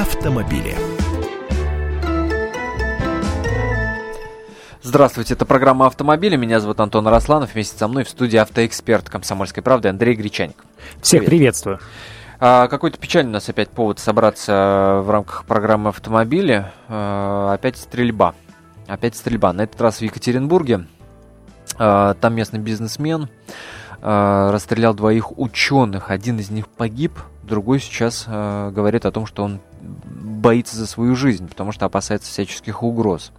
автомобили. Здравствуйте, это программа «Автомобили». Меня зовут Антон Росланов. Вместе со мной в студии автоэксперт «Комсомольской правды» Андрей Гречаник. Всех Привет. приветствую. А, какой-то печальный у нас опять повод собраться в рамках программы «Автомобили». А, опять стрельба. Опять стрельба. На этот раз в Екатеринбурге. А, там местный бизнесмен а, расстрелял двоих ученых. Один из них погиб, другой сейчас а, говорит о том, что он боится за свою жизнь, потому что опасается всяческих угроз.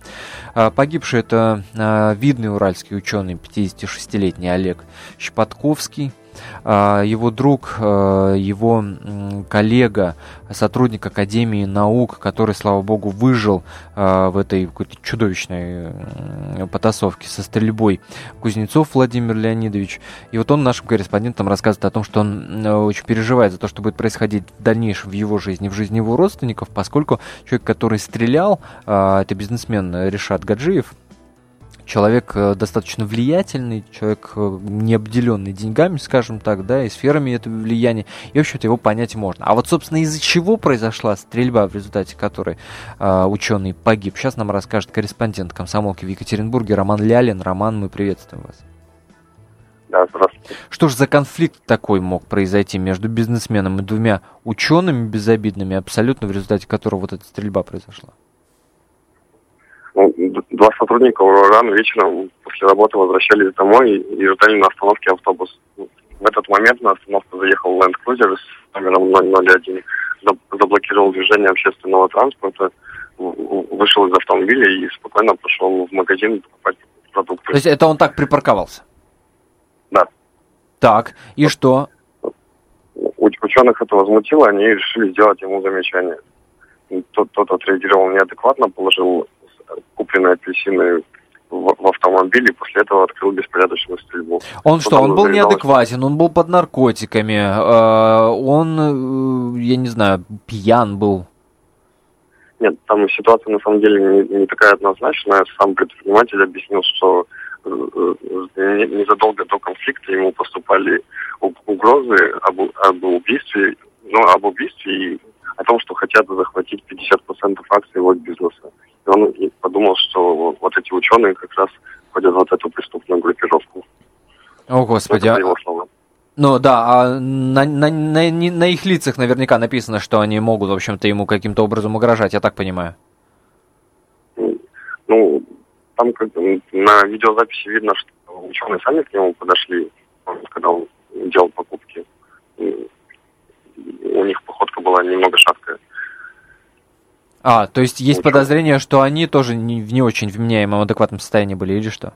А, погибший это а, видный уральский ученый, 56-летний Олег Щепотковский. А, его друг, а, его коллега, сотрудник Академии наук, который, слава богу, выжил а, в этой какой-то чудовищной потасовке со стрельбой, Кузнецов Владимир Леонидович. И вот он нашим корреспондентам рассказывает о том, что он очень переживает за то, что будет происходить в дальнейшем в его жизни, в жизни его родственников, поскольку человек, который стрелял, это бизнесмен Решат Гаджиев, человек э, достаточно влиятельный, человек э, не обделенный деньгами, скажем так, да, и сферами этого влияния, и, в общем-то, его понять можно. А вот, собственно, из-за чего произошла стрельба, в результате которой э, ученый погиб, сейчас нам расскажет корреспондент комсомолки в Екатеринбурге Роман Лялин. Роман, мы приветствуем вас. Да, здравствуйте. Что же за конфликт такой мог произойти между бизнесменом и двумя учеными безобидными, абсолютно в результате которого вот эта стрельба произошла? Два сотрудника рано вечером после работы возвращались домой и ждали на остановке автобус. В этот момент на остановку заехал Land Cruiser с номером 001, заблокировал движение общественного транспорта, вышел из автомобиля и спокойно пошел в магазин покупать продукты. То есть это он так припарковался? Да. Так, и вот. что? Ученых это возмутило, они решили сделать ему замечание. Тот, тот отреагировал неадекватно, положил купленные апельсины в, в автомобиле, после этого открыл беспорядочную стрельбу. Он что, он был неадекватен, он был под наркотиками, э, он, э, я не знаю, пьян был? Нет, там ситуация на самом деле не, не такая однозначная. Сам предприниматель объяснил, что э, незадолго до конфликта ему поступали угрозы об, об убийстве, ну, об убийстве и о том, что хотят захватить 50% акций его бизнеса. И он подумал, что вот эти ученые как раз входят в вот эту преступную группировку. О, Господи. Это его слова. Ну да, а на, на, на, на их лицах наверняка написано, что они могут, в общем-то, ему каким-то образом угрожать, я так понимаю. Ну, там как на видеозаписи видно, что ученые сами к нему подошли, когда он делал покупки. У них походка была немного шаткая. А, то есть есть Очень. подозрение, что они тоже не, в не очень вменяемом, адекватном состоянии были, или что?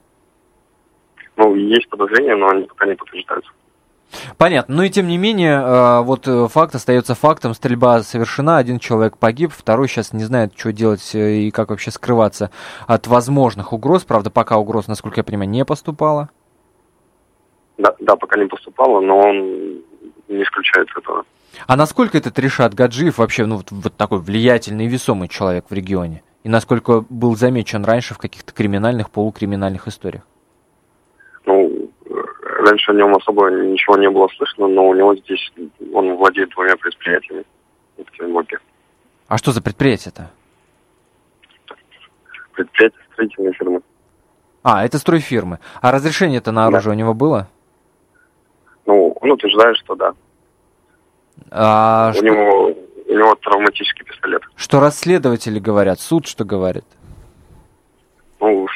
Ну, есть подозрения, но они пока не подтверждаются. Понятно. Ну и тем не менее, э, вот э, факт остается фактом. Стрельба совершена, один человек погиб, второй сейчас не знает, что делать э, и как вообще скрываться от возможных угроз. Правда, пока угроз, насколько я понимаю, не поступало. Да, да, пока не поступало, но он не исключает этого. А насколько этот Решат Гаджиев вообще ну, вот, вот такой влиятельный и весомый человек в регионе? И насколько был замечен раньше в каких-то криминальных, полукриминальных историях? Ну, раньше о нем особо ничего не было слышно, но у него здесь, он владеет двумя предприятиями в Екатеринбурге. А что за предприятие-то? Предприятие строительной фирмы. А, это стройфирмы. А разрешение-то на оружие да. у него было? Ну, он утверждает, что да. А, у, что... него, у него травматический пистолет. Что расследователи говорят? Суд что говорит? Ну,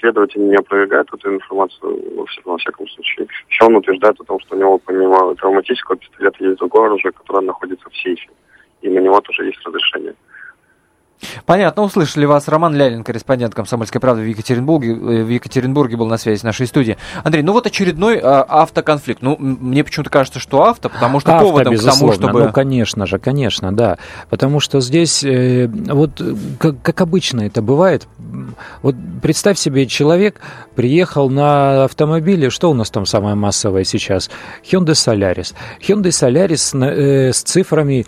следователь не опровергает эту информацию, во всяком случае. Еще он утверждает о том, что у него помимо травматического пистолета есть другое оружие, которое находится в сейфе. И на него тоже есть разрешение. Понятно, услышали вас. Роман Лялин, корреспондент «Комсомольской правды» в Екатеринбурге, э, в Екатеринбурге был на связи с нашей студией. Андрей, ну вот очередной а, автоконфликт. Ну, мне почему-то кажется, что авто, потому что авто, поводом безусловно. к тому, чтобы... Ну, конечно же, конечно, да. Потому что здесь, э, вот как, как обычно это бывает, вот представь себе, человек приехал на автомобиле, что у нас там самое массовое сейчас? Hyundai Solaris. Hyundai Solaris э, с цифрами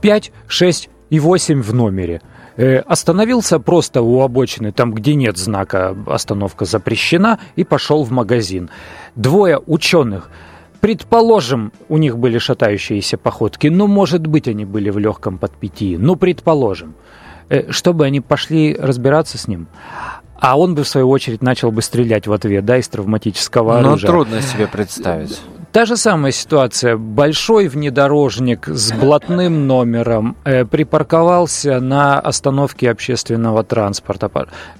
5, 6 и 8 в номере. Э, остановился просто у обочины, там, где нет знака «остановка запрещена», и пошел в магазин. Двое ученых предположим, у них были шатающиеся походки, ну, может быть, они были в легком подпитии, ну, предположим, э, чтобы они пошли разбираться с ним. А он бы, в свою очередь, начал бы стрелять в ответ, да, из травматического Ну, оружия. трудно себе представить. Та же самая ситуация. Большой внедорожник с блатным номером э, припарковался на остановке общественного транспорта.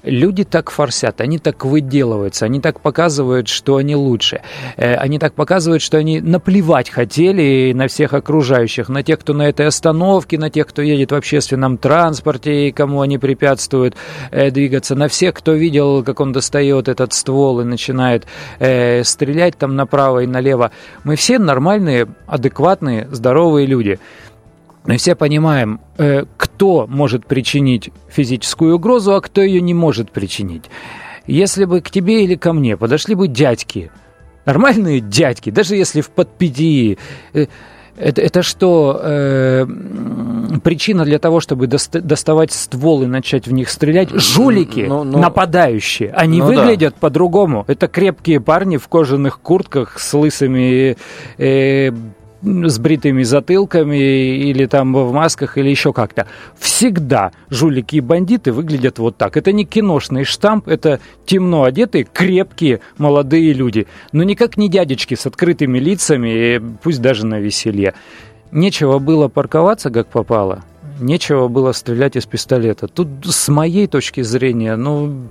Люди так форсят, они так выделываются, они так показывают, что они лучше. Э, они так показывают, что они наплевать хотели на всех окружающих, на тех, кто на этой остановке, на тех, кто едет в общественном транспорте и кому они препятствуют э, двигаться, на всех, кто видел, как он достает этот ствол и начинает э, стрелять там направо и налево. Мы все нормальные, адекватные, здоровые люди. Мы все понимаем, э, кто может причинить физическую угрозу, а кто ее не может причинить. Если бы к тебе или ко мне подошли бы дядьки, нормальные дядьки, даже если в подпитии, э, это, это что, э, причина для того, чтобы доста- доставать ствол и начать в них стрелять? Жулики, ну, ну, нападающие, они ну да. выглядят по-другому. Это крепкие парни в кожаных куртках с лысыми э, с бритыми затылками или там в масках или еще как-то. Всегда жулики и бандиты выглядят вот так. Это не киношный штамп, это темно одетые, крепкие молодые люди. Но никак не дядечки с открытыми лицами, пусть даже на веселье. Нечего было парковаться, как попало. Нечего было стрелять из пистолета. Тут с моей точки зрения, ну,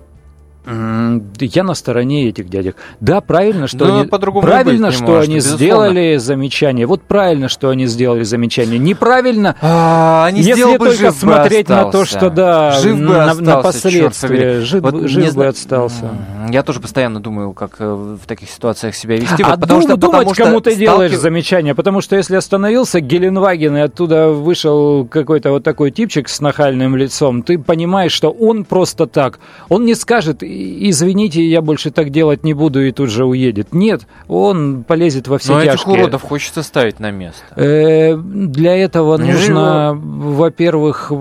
я на стороне этих дядек. Да, правильно, что Ну, они, правильно, что может, они безусловно. сделали замечание. Вот правильно, что они сделали замечание. Неправильно, А, не если бы, только жив бы смотреть на то, что да, жив бы на, остался, на последствия, жив, Вот бы- не жив бы зна- остался. Я тоже постоянно думаю, как э, в таких ситуациях себя вести. А вот потому дум- что, думать, потому что кому ты делаешь сталкив- замечание, потому что если остановился Геленваген и оттуда вышел какой-то вот такой типчик с нахальным лицом, ты понимаешь, что он просто так. Он не скажет, «И- извините, я больше так делать не буду и тут же уедет. Нет, он полезет во все Но этих тяжкие. уродов хочется ставить на место. Э, Для этого Не нужно, во-первых,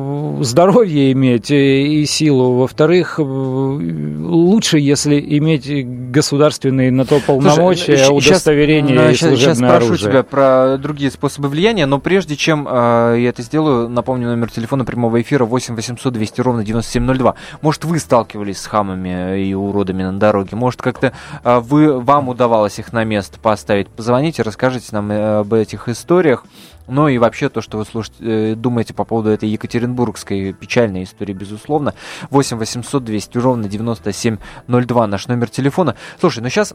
здоровье иметь и силу. Во-вторых, э, лучше, если иметь государственные на то полномочия, Слушай, ну, удостоверение щас- и щас- служебное щас спрошу оружие. тебя про другие способы влияния, но прежде чем э, я это сделаю, напомню номер телефона прямого эфира 8 800 200 ровно 9702. Может, вы сталкивались с хамами и уродами на дороге? Может, как-то э, вы, вам удавалось их на место поставить? Позвоните, расскажите нам э, об этих историях. Ну и вообще то, что вы слушаете, э, думаете по поводу этой екатеринбургской печальной истории, безусловно. 8 800 200 ровно 9702 наш номер телефона. Слушай, ну сейчас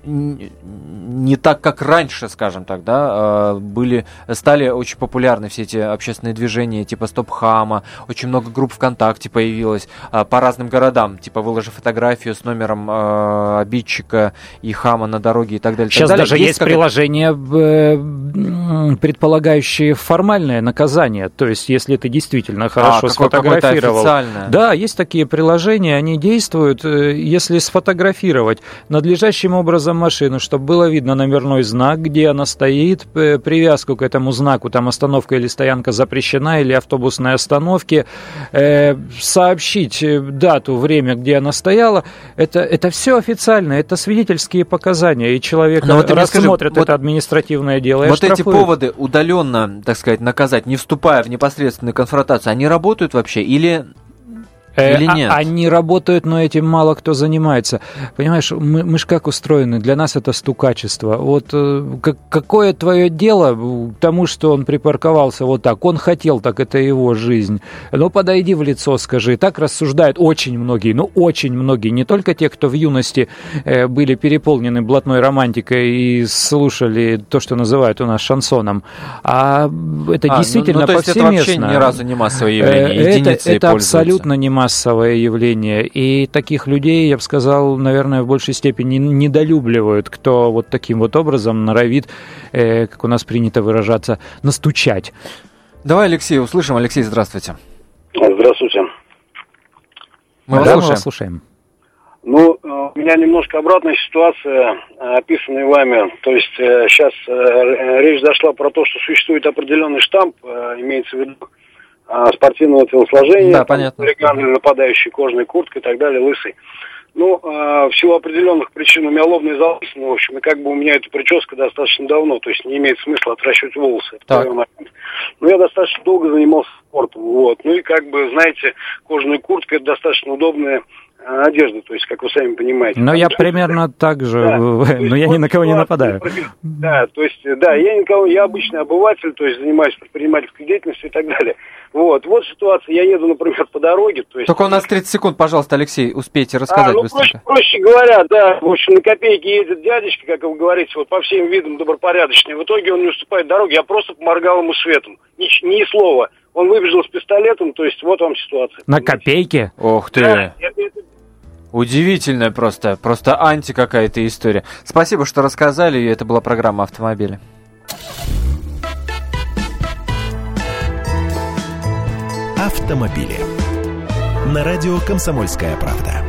не так, как раньше, скажем так, да, а, были, стали очень популярны все эти общественные движения, типа Стоп Хама, очень много групп ВКонтакте появилось а, по разным городам, типа выложи фотографию с номером а, обидчика и Хама на дороге и так далее. Сейчас так далее. даже есть, э, м, предполагающие формальное наказание. То есть, если ты действительно А, хорошо какое-то сфотографировал. Да, есть такие приложения, они действуют, э, если сфотографировать надлежащим образом машину, чтобы было видно номерной знак, где она стоит, привязку к этому знаку, там остановка или стоянка запрещена, или автобусной остановке, э, сообщить э, дату, время, где она стояла, это, это все официально, это свидетельские показания, и человек Но вот рассмотрит вот- это административное дело и Вот эти поводы удаленно, так сказать, наказать, не вступая в непосредственную конфронтацию, они работают вообще или Или а- нет? Они работают, но этим мало кто занимается. Понимаешь, мы, мы ж как устроены? Для нас это стукачество. Вот э, как- какое твое дело к тому, что он припарковался вот так? Он хотел, так это его жизнь. Ну, подойди в лицо, скажи. Так рассуждают очень многие, ну, очень многие. Не только те, кто в юности э, были переполнены блатной романтикой и слушали то, что называют у нас шансоном, а это А, ну- действительно ну, то есть повсеместно. это вообще ни разу не массовое Э, явление, Это, это абсолютно не массовое явление. И таких людей, я бы сказал, наверное, в большей степени недолюбливают, кто вот таким вот образом норовит, э, как у нас принято выражаться, настучать. Давай, Алексей, услышим. Алексей, здравствуйте. Здравствуйте. Мы вас Да, вас слушаем. Ну, э, у меня немножко обратная ситуация, э, описанная вами. То есть сейчас речь зашла про то, что существует определенный штамп, э, имеется в виду э, спортивного телосложения. Да, понятно. Хулиганы, нападающий, кожаная куртка и так далее, лысый. Ну, э, в силу определенных причин у меня лобный залысина, ну, в общем, и как бы у меня эта прическа достаточно давно, то есть не имеет смысла отращивать волосы. Так. Но я достаточно долго занимался спортом, вот. Ну и как бы, знаете, кожаная куртка это достаточно удобная одежда, то есть, как вы сами понимаете. Но я же- примерно так же, Да. Но я ни на кого не нападаю. Да, то есть, да, я никого, я обычный обыватель, то есть занимаюсь предпринимательской деятельностью и так далее. Вот, вот ситуация, я еду, например, по дороге, то есть... Только у нас 30 секунд, пожалуйста, Алексей, успейте рассказать а, ну, проще, быстренько. проще говоря, да, в общем, на копейки едет дядечка, как вы говорите, вот по всем видам добропорядочный. В итоге он не уступает дороге, я просто поморгал ему светом. Ни, ни слова. Он выбежал с пистолетом, то есть вот вам ситуация. На Понимаете? копейки? Ох ты. Да, это- это- Удивительная просто, просто анти какая-то история. Спасибо, что рассказали, и это была программа «Автомобили». Автомобили. На радио «Комсомольская правда».